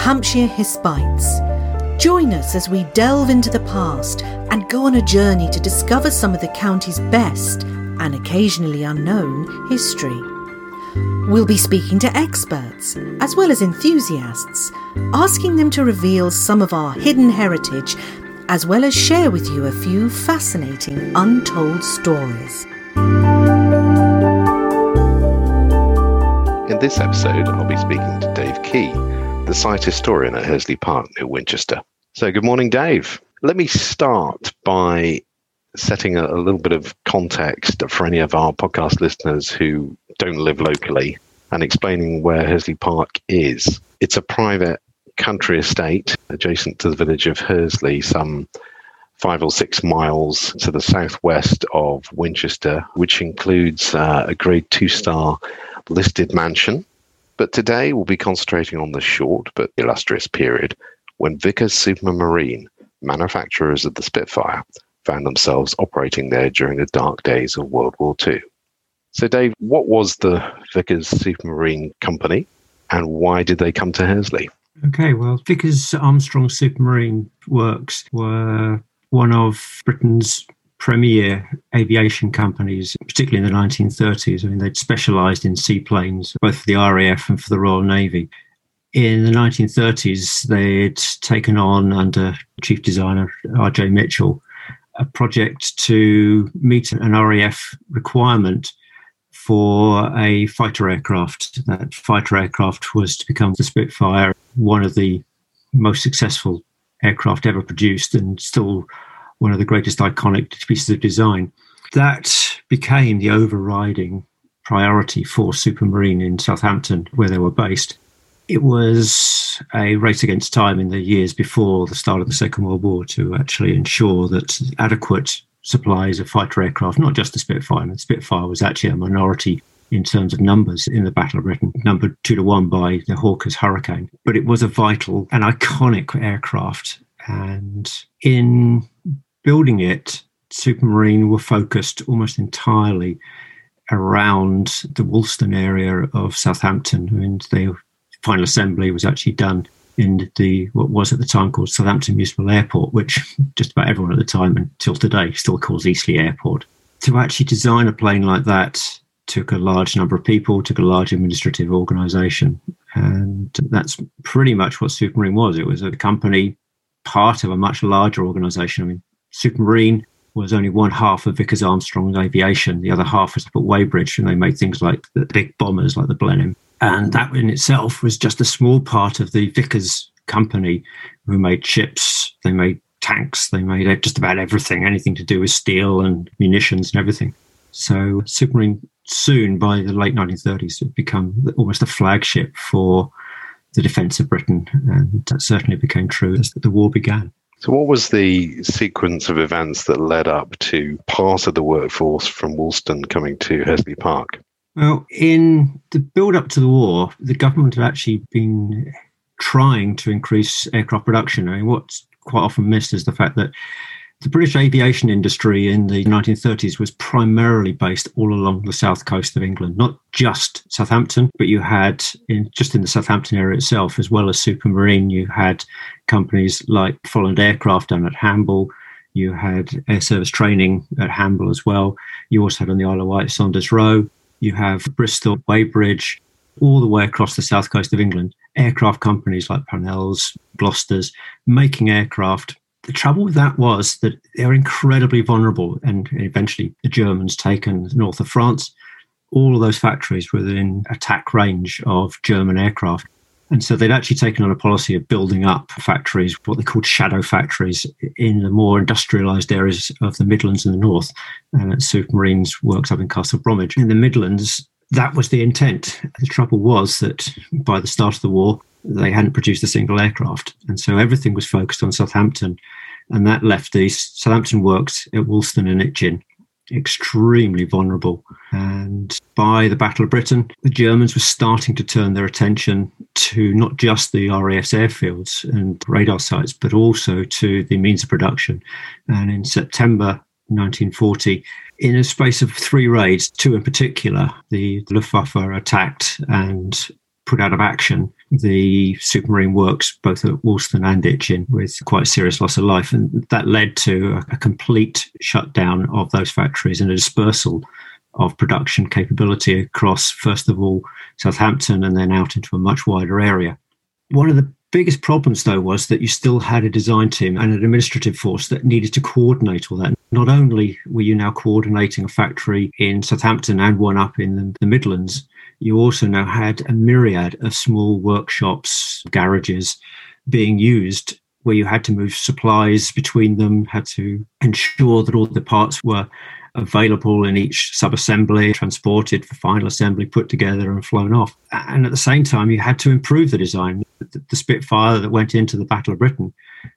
Hampshire Hispites. Join us as we delve into the past and go on a journey to discover some of the county's best and occasionally unknown history. We'll be speaking to experts as well as enthusiasts, asking them to reveal some of our hidden heritage as well as share with you a few fascinating untold stories. In this episode, I'll be speaking to Dave Key, the site historian at Hursley Park near Winchester. So, good morning, Dave. Let me start by setting a, a, little bit of context for any of our podcast listeners who don't live locally and explaining where Hursley Park is. It's a private country estate adjacent to the village of Hursley, some five or six miles to the southwest of Winchester, which includes uh, a grade two star listed mansion. But today we'll be concentrating on the short but illustrious period when Vickers Supermarine, manufacturers of the Spitfire, found themselves operating there during the dark days of World War II. So, Dave, what was the Vickers Supermarine Company and why did they come to Hursley? Okay, well, Vickers Armstrong Supermarine Works were one of Britain's premier aviation companies, particularly in the 1930s. I mean, they'd specialised in seaplanes, both for the RAF and for the Royal Navy. In the 1930s, they'd taken on, under chief designer R.J. Mitchell, a project to meet an RAF requirement for a fighter aircraft. That fighter aircraft was to become the Spitfire, one of the most successful aircraft ever produced and still one of the greatest iconic pieces of design. That became the overriding priority for Supermarine in Southampton, where they were based. It was a race against time in the years before the start of the Second World War to actually ensure that adequate supplies of fighter aircraft, not just the Spitfire, and the Spitfire was actually a minority in terms of numbers in the Battle of Britain, numbered two to one by the Hawker's Hurricane. But it was a vital and iconic aircraft. And in building it, Supermarine were focused almost entirely around the Woolston area of Southampton, and the final assembly was actually done in the what was at the time called Southampton Municipal Airport, which just about everyone at the time until today still calls Eastleigh Airport. To actually design a plane like that took a large number of people, took a large administrative organisation, and that's pretty much what Supermarine was. It was a company part of a much larger organisation. I mean, Supermarine was only one half of Vickers Armstrong Aviation. The other half was up at Weybridge, and they made things like the big bombers, like the Blenheim. And that in itself was just a small part of the Vickers company, who made ships, they made tanks, they made just about everything, anything to do with steel and munitions and everything. So Supermarine soon, by the late 1930s, had become almost a flagship for the defence of Britain, and that certainly became true as the war began. So, what was the sequence of events that led up to part of the workforce from Woolston coming to Hursley Park? Well, in the build up to the war, the government had actually been trying to increase aircraft production. I mean, what's quite often missed is the fact that the British aviation industry in the 1930s was primarily based all along the south coast of England, not just Southampton, but you had in just in the Southampton area itself, as well as Supermarine, you had companies like Folland Aircraft down at Hamble. You had air service training at Hamble as well. You also had on the Isle of Wight Saunders-Roe. You have Bristol, Weybridge, all the way across the south coast of England. Aircraft companies like Parnalls, Glosters, making aircraft the trouble with that was that they're incredibly vulnerable, and eventually the Germans taken north of France. All of those factories were within attack range of German aircraft. And so they'd actually taken on a policy of building up factories, what they called shadow factories, in the more industrialised areas of the Midlands and the North. Uh, and at Supermarines works up in Castle Bromwich. In the Midlands, that was the intent. The trouble was that by the start of the war, they hadn't produced a single aircraft. And so everything was focused on Southampton. And that left the Southampton works at Woolston and Itchen extremely vulnerable. And by the Battle of Britain, the Germans were starting to turn their attention to not just the RAF airfields and radar sites, but also to the means of production. And in September 1940, in a space of three raids, two in particular, the Luftwaffe attacked and put out of action the Supermarine works both at Woolston and Itchen with quite serious loss of life. And that led to a complete shutdown of those factories and a dispersal of production capability across, first of all, Southampton and then out into a much wider area. One of the biggest problems, though, was that you still had a design team and an administrative force that needed to coordinate all that. Not only were you now coordinating a factory in Southampton and one up in the, Midlands, you also now had a myriad of small workshops, garages being used where you had to move supplies between them, had to ensure that all the parts were available in each sub-assembly, transported for final assembly, put together and flown off. And at the same time, you had to improve the design. The Spitfire that went into the Battle of Britain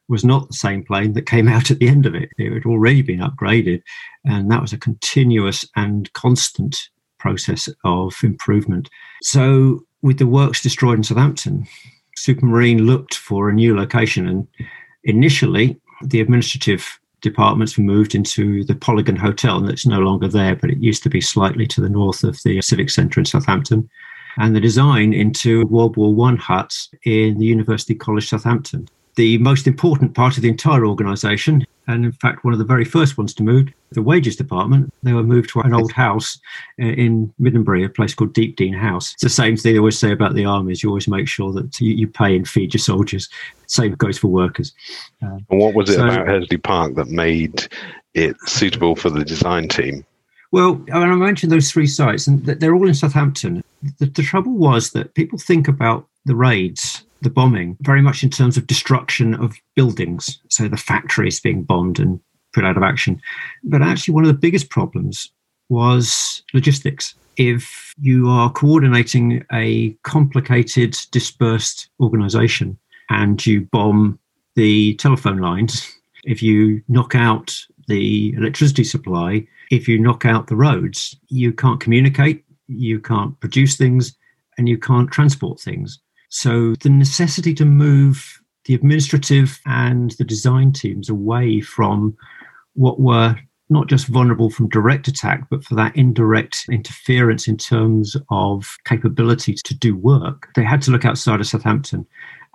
was not the same plane that came out at the end of it. It had already been upgraded, and that was a continuous and constant process of improvement. So, with the works destroyed in Southampton, Supermarine looked for a new location, and initially the administrative departments were moved into the Polygon Hotel, and it's no longer there, but it used to be slightly to the north of the Civic Centre in Southampton, and the design into World War One huts in the University College Southampton. The most important part of the entire organisation, and in fact one of the very first ones to move, the wages department, they were moved to an old house uh, in Midanbury, a place called Deepdene House. It's the same thing they always say about the armies. You always make sure that you, you pay and feed your soldiers. Same goes for workers. Um, and what was it so, about Hursley Park that made it suitable for the design team? Well, I mentioned those three sites, and they're all in Southampton. The, the trouble was that people think about the raids the bombing very much in terms of destruction of buildings. So the factories being bombed and put out of action. But actually, one of the biggest problems was logistics. If you are coordinating a complicated, dispersed organization and you bomb the telephone lines, if you knock out the electricity supply, if you knock out the roads, you can't communicate, you can't produce things, and you can't transport things. So the necessity to move the administrative and the design teams away from what were not just vulnerable from direct attack, but for that indirect interference in terms of capability to do work. They had to look outside of Southampton.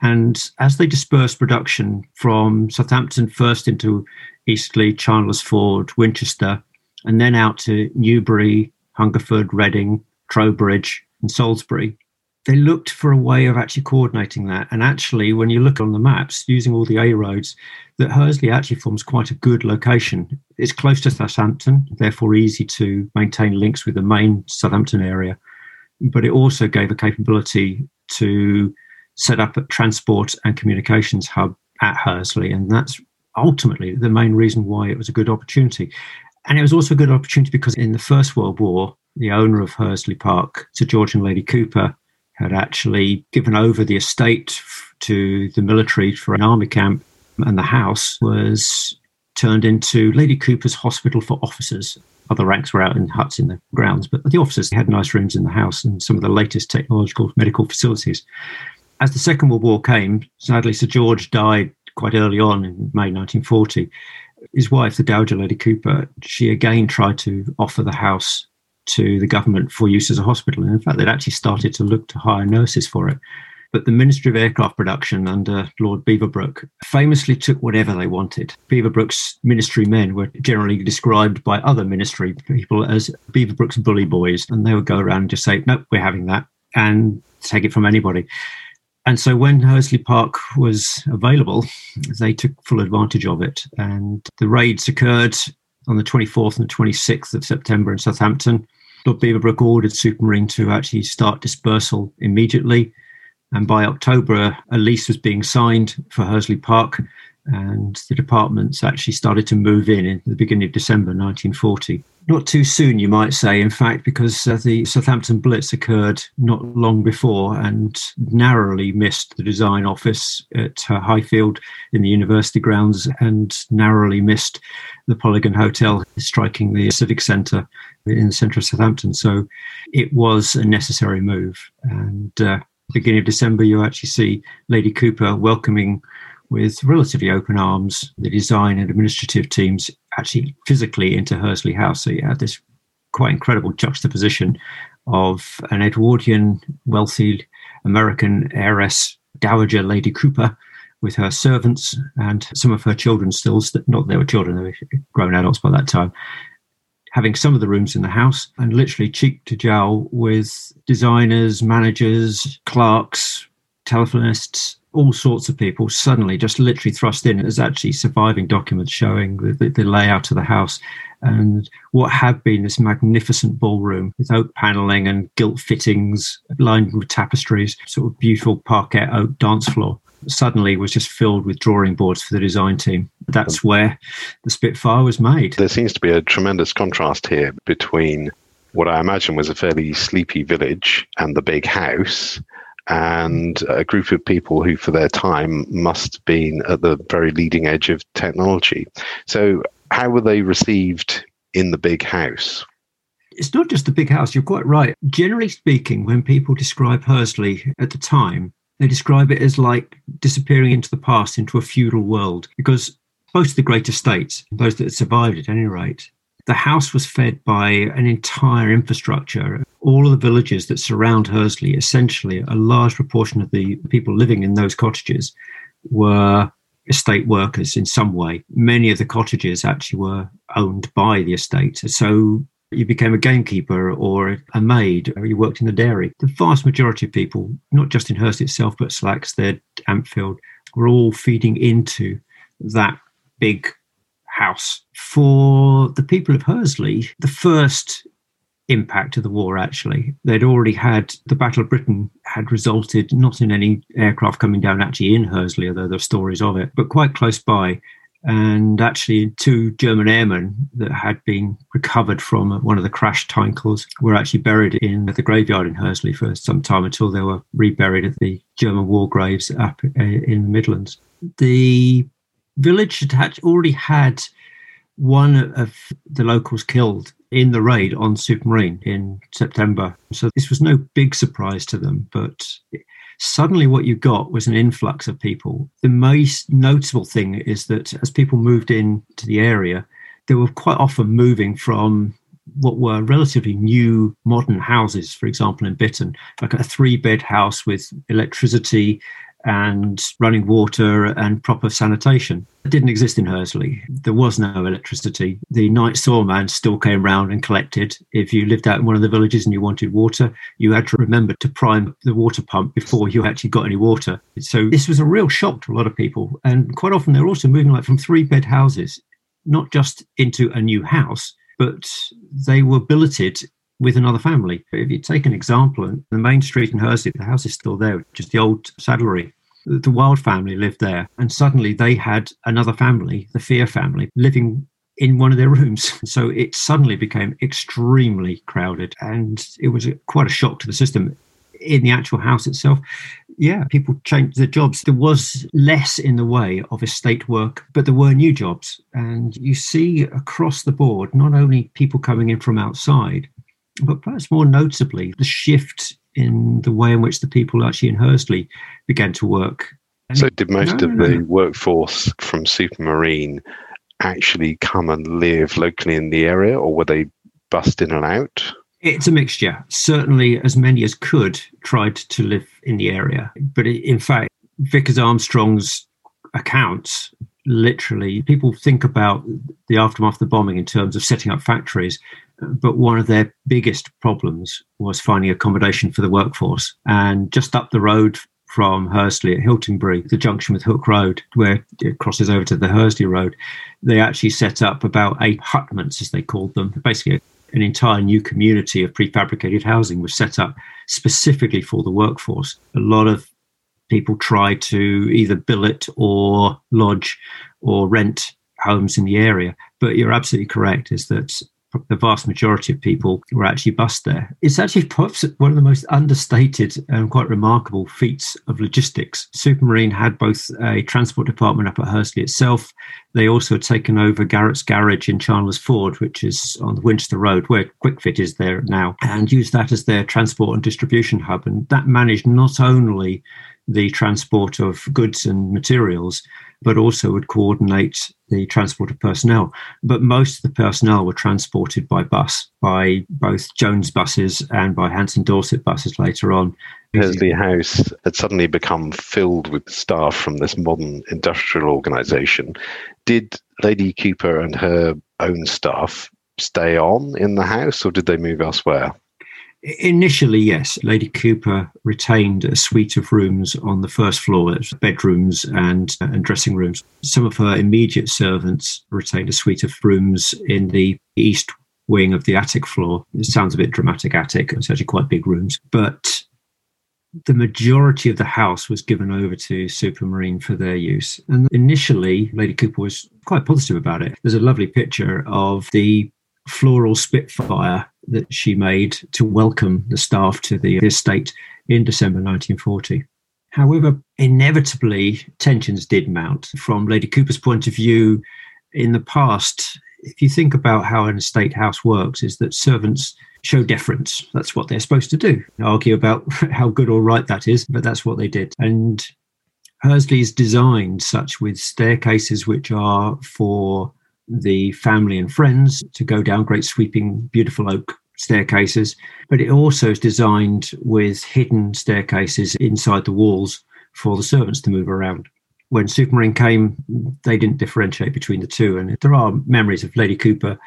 And as they dispersed production from Southampton first into Eastleigh, Chandler's Winchester, and then out to Newbury, Hungerford, Reading, Trowbridge, and Salisbury, they looked for a way of actually coordinating that. And actually, when you look on the maps using all the A roads, that Hursley actually forms quite a good location. It's close to Southampton, therefore easy to maintain links with the main Southampton area. But it also gave a capability to set up a transport and communications hub at Hursley. And that's ultimately the main reason why it was a good opportunity. And it was also a good opportunity because in the First World War, the owner of Hursley Park, Sir George and Lady Cooper, had actually given over the estate to the military for an army camp, and the house was turned into Lady Cooper's Hospital for Officers. Other ranks were out in huts in the grounds, but the officers had nice rooms in the house and some of the latest technological medical facilities. As the Second World War came, sadly, Sir George died quite early on in May 1940. His wife, the Dowager Lady Cooper, she again tried to offer the house to the government for use as a hospital. And in fact, they'd actually started to look to hire nurses for it. But the Ministry of Aircraft Production under Lord Beaverbrook famously took whatever they wanted. Beaverbrook's ministry men were generally described by other ministry people as Beaverbrook's bully boys, and they would go around and just say, Nope, we're having that, and take it from anybody. And so when Hursley Park was available, they took full advantage of it. And the raids occurred on the 24th and 26th of September in Southampton. Lord Beaverbrook ordered Supermarine to actually start dispersal immediately. And by October, a lease was being signed for Hursley Park, and the departments actually started to move in in the beginning of December 1940. Not too soon, you might say, in fact, because uh, the Southampton Blitz occurred not long before and narrowly missed the design office at uh, Highfield in the university grounds and narrowly missed the Polygon Hotel, striking the Civic Centre in the centre of Southampton. So it was a necessary move. And uh, beginning of December, you actually see Lady Cooper welcoming with relatively open arms the design and administrative teams actually physically into Hursley House. So you had this quite incredible juxtaposition of an Edwardian wealthy American heiress, Dowager Lady Cooper, with her servants and some of her children still, not they were children, they were grown adults by that time, having some of the rooms in the house and literally cheek to jowl with designers, managers, clerks, telephonists, all sorts of people suddenly just literally thrust in. There's actually surviving documents showing the, the, layout of the house and what had been this magnificent ballroom with oak paneling and gilt fittings lined with tapestries, sort of beautiful parquet oak dance floor suddenly was just filled with drawing boards for the design team. That's where the Spitfire was made. There seems to be a tremendous contrast here between what I imagine was a fairly sleepy village and the big house, and a group of people who, for their time, must have been at the very leading edge of technology. So, how were they received in the big house? It's not just the big house, you're quite right. Generally speaking, when people describe Hursley at the time, they describe it as like disappearing into the past, into a feudal world, because most of the great estates, those that survived at any rate, the house was fed by an entire infrastructure. All of the villages that surround Hursley, essentially, a large proportion of the people living in those cottages were estate workers in some way. Many of the cottages actually were owned by the estate. So you became a gamekeeper or a maid or you worked in the dairy. The vast majority of people, not just in Hurst itself, but Slackstead, Ampfield, were all feeding into that big house. For the people of Hursley, the first impact of the war actually they'd already had the battle of britain had resulted not in any aircraft coming down actually in Hursley although there are stories of it but quite close by and actually two German airmen that had been recovered from one of the crashed Heinkels were actually buried in the graveyard in Hursley for some time until they were reburied at the German war graves up uh, in the Midlands. The village had already had one of the locals killed in the raid on Supermarine in September. So this was no big surprise to them, but suddenly what you got was an influx of people. The most notable thing is that as people moved into the area, they were quite often moving from what were relatively new modern houses, for example, in Bitterne, like a three bed house with electricity and running water and proper sanitation. It didn't exist in Hursley. There was no electricity. The night sawman still came round and collected. If you lived out in one of the villages and you wanted water, you had to remember to prime the water pump before you actually got any water. So this was a real shock to a lot of people. And quite often they're also moving like from three bed houses, not just into a new house, but they were billeted with another family. If you take an example, the main street in Hursley, the house is still there, just the old saddlery. The Wild family lived there, and suddenly they had another family, the Fear family, living in one of their rooms. So it suddenly became extremely crowded, and it was quite a shock to the system. In the actual house itself, yeah, people changed their jobs. There was less in the way of estate work, but there were new jobs. And you see across the board, not only people coming in from outside, but perhaps more notably, the shift in the way in which the people actually in Hursley began to work. So, did most no, of the workforce from Supermarine actually come and live locally in the area, or were they bussed in and out? It's a mixture. Certainly, as many as could tried to live in the area. But in fact, Vickers Armstrong's accounts literally, people think about the aftermath of the bombing in terms of setting up factories, but one of their biggest problems was finding accommodation for the workforce. And just up the road from Hursley at Hiltonbury, the junction with Hook Road, where it crosses over to the Hursley Road, they actually set up about eight hutments, as they called them. Basically, an entire new community of prefabricated housing was set up specifically for the workforce. A lot of people try to either billet or lodge or rent homes in the area. But you're absolutely correct, is that the vast majority of people were actually bussed there. It's actually perhaps one of the most understated and quite remarkable feats of logistics. Supermarine had both a transport department up at Hursley itself. They also had taken over Garrett's Garage in Chandler's Ford, which is on the Winchester Road, where Kwik Fit is there now, and used that as their transport and distribution hub. And that managed not only the transport of goods and materials, but also would coordinate the transport of personnel. But most of the personnel were transported by bus, by both Jones buses and by Hants and Dorset buses later on. Hursley House had suddenly become filled with staff from this modern industrial organisation. Did Lady Cooper and her own staff stay on in the house or did they move elsewhere? Initially, yes. Lady Cooper retained a suite of rooms on the first floor, bedrooms and, uh, and dressing rooms. Some of her immediate servants retained a suite of rooms in the east wing of the attic floor. It sounds a bit dramatic, attic. It's actually quite big rooms. But the majority of the house was given over to Supermarine for their use. And initially, Lady Cooper was quite positive about it. There's a lovely picture of the floral Spitfire that she made to welcome the staff to the estate in December 1940. However, inevitably, tensions did mount. From Lady Cooper's point of view, in the past, if you think about how an estate house works, is that servants show deference. That's what they're supposed to do. Argue about how good or right that is, but that's what they did. And Hursley's designed such with staircases which are for the family and friends to go down great sweeping, beautiful oak staircases, but it also is designed with hidden staircases inside the walls for the servants to move around. When Supermarine came, they didn't differentiate between the two, and there are memories of Lady Cooper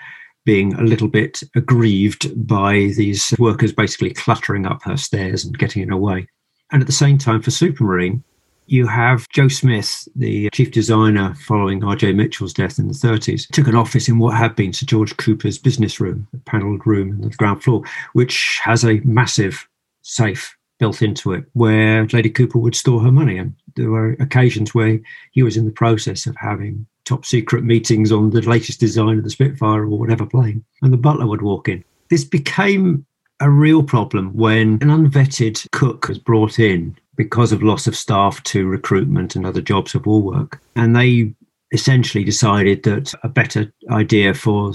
being a little bit aggrieved by these workers basically cluttering up her stairs and getting in her way. And at the same time, for Supermarine, you have Joe Smith, the chief designer following R.J. Mitchell's death in the 30s, took an office in what had been Sir George Cooper's business room, a panelled room on the ground floor, which has a massive safe built into it where Lady Cooper would store her money. And there were occasions where he was in the process of having top secret meetings on the latest design of the Spitfire or whatever plane, and the butler would walk in. This became a real problem when an unvetted cook was brought in because of loss of staff to recruitment and other jobs of war work. And they essentially decided that a better idea for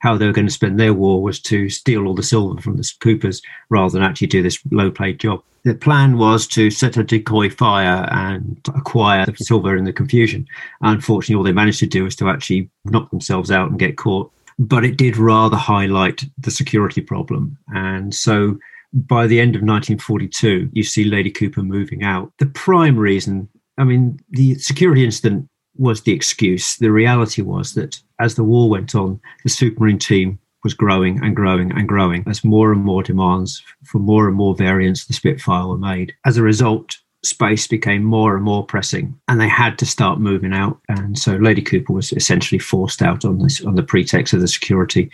how they were going to spend their war was to steal all the silver from the Coopers rather than actually do this low paid job. The plan was to set a decoy fire and acquire the silver in the confusion. Unfortunately, all they managed to do was to actually knock themselves out and get caught. But it did rather highlight the security problem. And so by the end of 1942, you see Lady Cooper moving out. The prime reason, I mean, the security incident was the excuse. The reality was that as the war went on, the Supermarine team was growing and growing and growing as more and more demands for more and more variants of the Spitfire were made. As a result, space became more and more pressing and they had to start moving out. And so Lady Cooper was essentially forced out on this on the pretext of the security.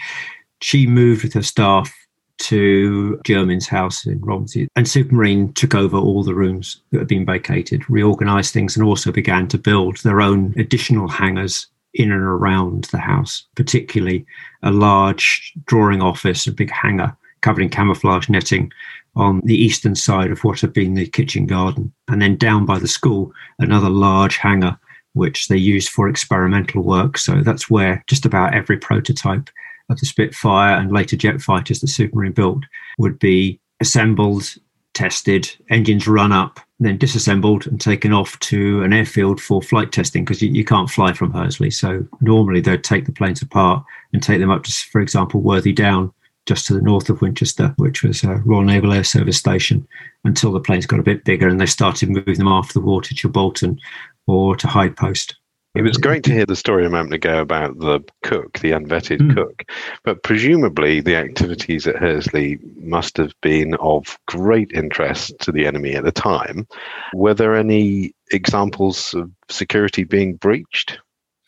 She moved with her staff to Jermyns house in Romsey. And Supermarine took over all the rooms that had been vacated, reorganized things, and also began to build their own additional hangars in and around the house, particularly a large drawing office, a big hangar covered in camouflage netting on the eastern side of what had been the kitchen garden. And then down by the school, another large hangar, which they used for experimental work. So that's where just about every prototype of the Spitfire and later jet fighters that Supermarine built would be assembled, tested, engines run up, then disassembled and taken off to an airfield for flight testing because you, you, can't fly from Hursley. So normally they'd take the planes apart and take them up to, for example, Worthy Down, just to the north of Winchester, which was a Royal Naval Air Service station, until the planes got a bit bigger and they started moving them after the war to Chilbolton or to High Post. It was great to hear the story a moment ago about the cook, the unvetted mm. cook. But presumably, the activities at Hursley must have been of great interest to the enemy at the time. Were there any examples of security being breached?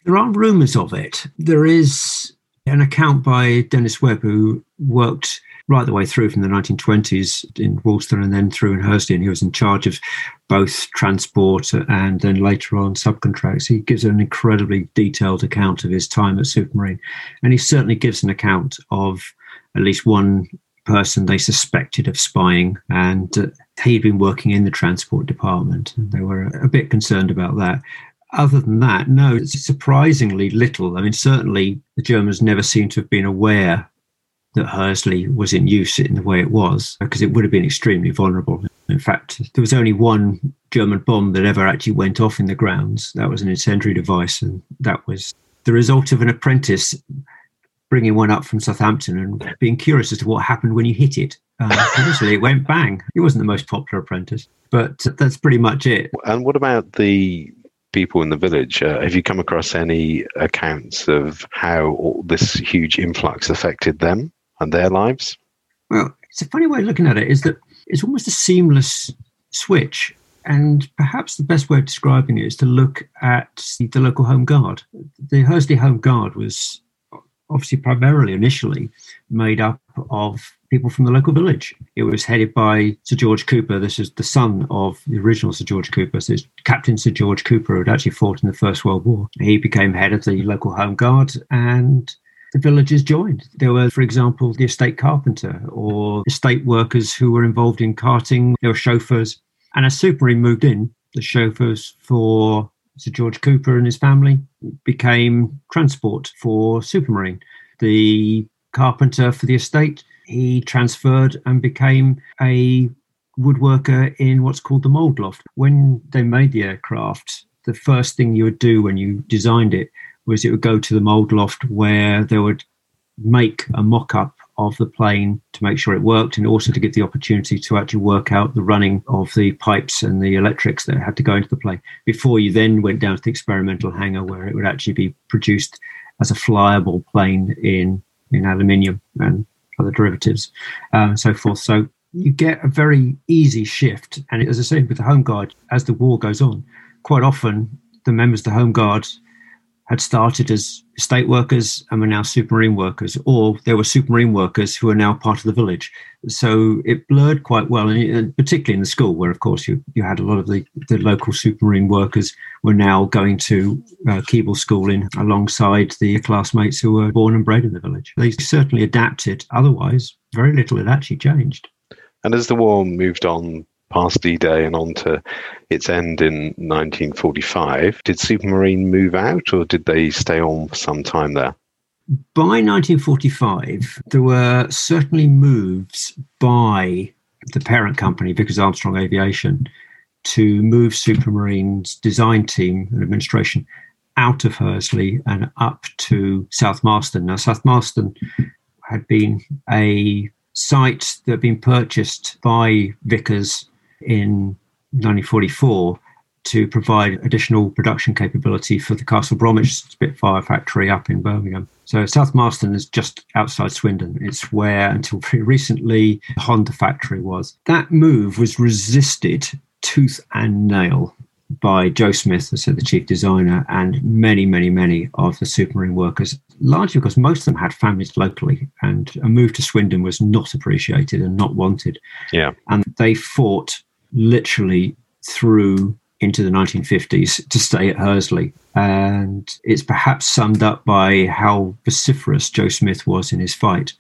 There are rumours of it. There is an account by Dennis Webb, who worked right the way through from the 1920s in Woolston and then through in Hursley. And he was in charge of both transport and then later on subcontracts. He gives an incredibly detailed account of his time at Supermarine. And he certainly gives an account of at least one person they suspected of spying. And uh, he'd been working in the transport department. And they were a bit concerned about that. Other than that, no, surprisingly little. I mean, certainly the Germans never seem to have been aware that Hursley was in use in the way it was, because it would have been extremely vulnerable. In fact, there was only one German bomb that ever actually went off in the grounds. That was an incendiary device, and that was the result of an apprentice bringing one up from Southampton and being curious as to what happened when you hit it. Uh, obviously, it went bang. He wasn't the most popular apprentice, but that's pretty much it. And what about the people in the village? Uh, have you come across any accounts of how this huge influx affected them and their lives? Well, it's a funny way of looking at it. Is that it's almost a seamless switch. And perhaps the best way of describing it is to look at the local Home Guard. The Hursley Home Guard was obviously primarily initially made up of people from the local village. It was headed by Sir George Cooper. This is the son of the original Sir George Cooper. So Captain Sir George Cooper, who had actually fought in the First World War. He became head of the local Home Guard and the villagers joined. There were, for example, the estate carpenter or estate workers who were involved in carting. There were chauffeurs. And as Supermarine moved in, the chauffeurs for Sir George Cooper and his family became transport for Supermarine. The carpenter for the estate, he transferred and became a woodworker in what's called the mold loft. When they made the aircraft, the first thing you would do when you designed it was it would go to the mold loft where they would make a mock up of the plane to make sure it worked and also to give the opportunity to actually work out the running of the pipes and the electrics that had to go into the plane before you then went down to the experimental hangar where it would actually be produced as a flyable plane in in aluminium and other derivatives um, and so forth. So you get a very easy shift. And as i say with the home guard as the war goes on quite often the members of the home guard had started as estate workers and were now supermarine workers, or there were supermarine workers who are now part of the village. So it blurred quite well, and particularly in the school, where of course you, you had a lot of the, the local supermarine workers were now going to uh, Keble School in alongside the classmates who were born and bred in the village. They certainly adapted. Otherwise, very little had actually changed. And as the war moved on past D-Day and on to its end in 1945. Did Supermarine move out or did they stay on for some time there? By 1945, there were certainly moves by the parent company, Vickers Armstrong Aviation, to move Supermarine's design team and administration out of Hursley and up to South Marston. Now, South Marston had been a site that had been purchased by Vickers in 1944 to provide additional production capability for the Castle Bromwich Spitfire factory up in Birmingham. So South Marston is just outside Swindon. It's where, until very recently, the Honda factory was. That move was resisted tooth and nail by Joe Smith, said the chief designer, and many, many, many of the supermarine workers, largely because most of them had families locally, and a move to Swindon was not appreciated and not wanted. Yeah. And they fought literally through into the 1950s to stay at Hursley. And it's perhaps summed up by how vociferous Joe Smith was in his fight.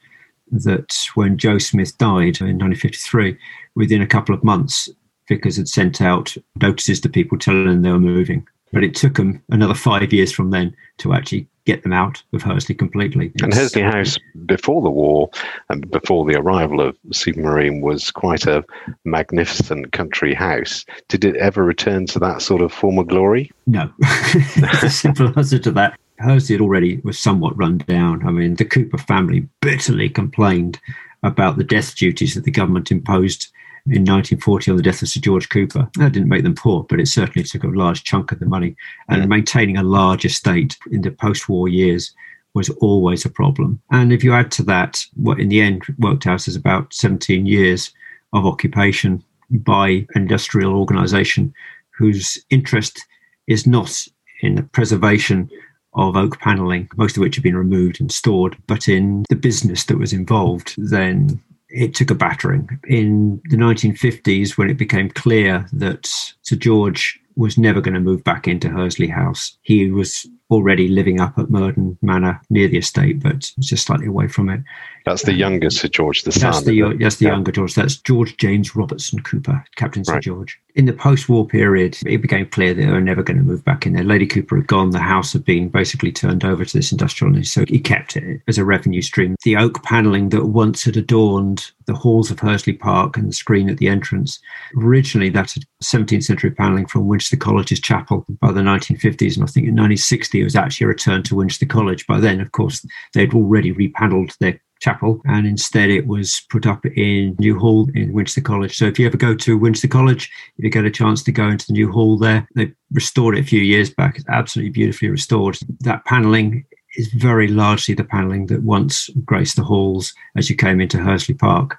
That when Joe Smith died in 1953, within a couple of months, Vickers had sent out notices to people telling them they were moving. But it took them another five years from then to actually get them out of Hursley completely. And Hursley House, before the war and before the arrival of Supermarine, was quite a magnificent country house. Did it ever return to that sort of former glory? No. the simple answer to that. Hursley had already was somewhat run down. I mean, the Cooper family bitterly complained about the death duties that the government imposed in 1940 on the death of Sir George Cooper. That didn't make them poor, but it certainly took a large chunk of the money. And yeah. maintaining a large estate in the post war years was always a problem. And if you add to that, what in the end worked out as about 17 years of occupation by an industrial organization whose interest is not in the preservation of oak paneling, most of which have been removed and stored, but in the business that was involved, then it took a battering. In the 1950s, when it became clear that Sir George was never going to move back into Hursley House, he was already living up at Merdon Manor near the estate, but just slightly away from it. That's the um, younger Sir George, the son. That's the, that's the younger George. That's George James Robertson Cooper, Captain Sir right. George. In the post-war period, it became clear that they were never going to move back in there. Lady Cooper had gone. The house had been basically turned over to this industrial, so he kept it as a revenue stream. The oak panelling that once had adorned the halls of Hursley Park and the screen at the entrance, originally that 17th century panelling from Winchester College's chapel by the 1950s, and I think in 1960 it was actually returned to Winchester College. By then, of course, they'd already repanelled their chapel, and instead it was put up in New Hall in Winchester College. So if you ever go to Winchester College, if you get a chance to go into the new hall there, they restored it a few years back. It's absolutely beautifully restored. That panelling is very largely the panelling that once graced the halls as you came into Hursley Park.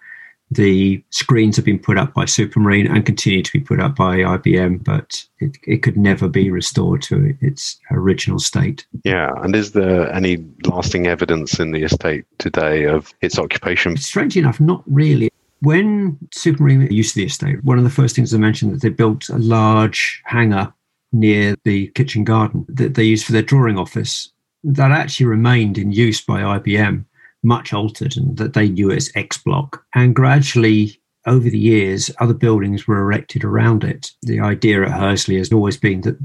The screens have been put up by Supermarine and continue to be put up by IBM, but it, it could never be restored to its original state. Yeah. And is there any lasting evidence in the estate today of its occupation? Strangely enough, not really. When Supermarine used the estate, one of the first things I mentioned that they built a large hangar near the kitchen garden that they used for their drawing office. That actually remained in use by IBM much altered and that they knew as X block. And gradually, over the years, other buildings were erected around it. The idea at Hursley has always been that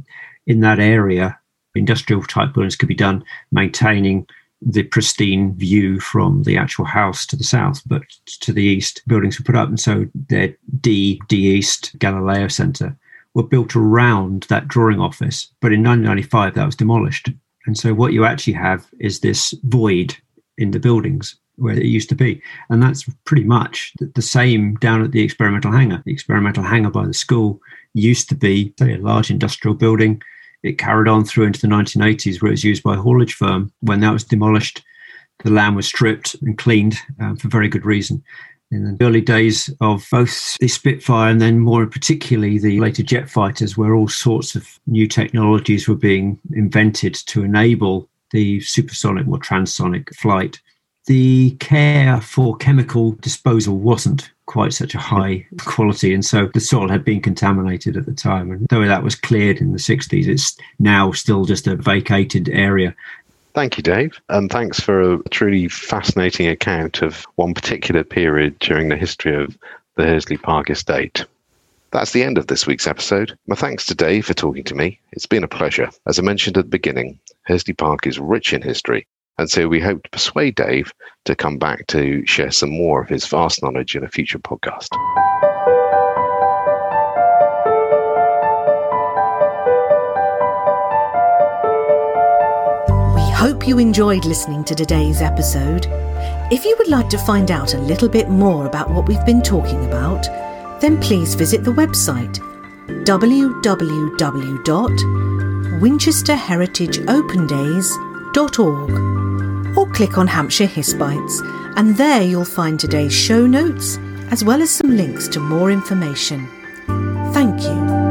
in that area, industrial type buildings could be done maintaining the pristine view from the actual house to the south, but to the east, buildings were put up. And so their D, D East, Galileo Centre were built around that drawing office. But in 1995, that was demolished. And so what you actually have is this void in the buildings where it used to be. And that's pretty much the same down at the experimental hangar. The experimental hangar by the school used to be say, a large industrial building. It carried on through into the 1980s, where it was used by a haulage firm. When that was demolished, the land was stripped and cleaned um, for very good reason. In the early days of both the Spitfire and then more particularly the later jet fighters, where all sorts of new technologies were being invented to enable the supersonic or transonic flight, the care for chemical disposal wasn't quite such a high quality. And so the soil had been contaminated at the time. And though that was cleared in the 60s, it's now still just a vacated area. Thank you, Dave. And thanks for a truly fascinating account of one particular period during the history of the Hursley Park estate. That's the end of this week's episode. My thanks to Dave for talking to me. It's been a pleasure. As I mentioned at the beginning, Hursley Park is rich in history, and so we hope to persuade Dave to come back to share some more of his vast knowledge in a future podcast. We hope you enjoyed listening to today's episode. If you would like to find out a little bit more about what we've been talking about, then please visit the website www.winchesterheritageopendays.org or click on Hampshire Hispites, and there you'll find today's show notes as well as some links to more information. Thank you.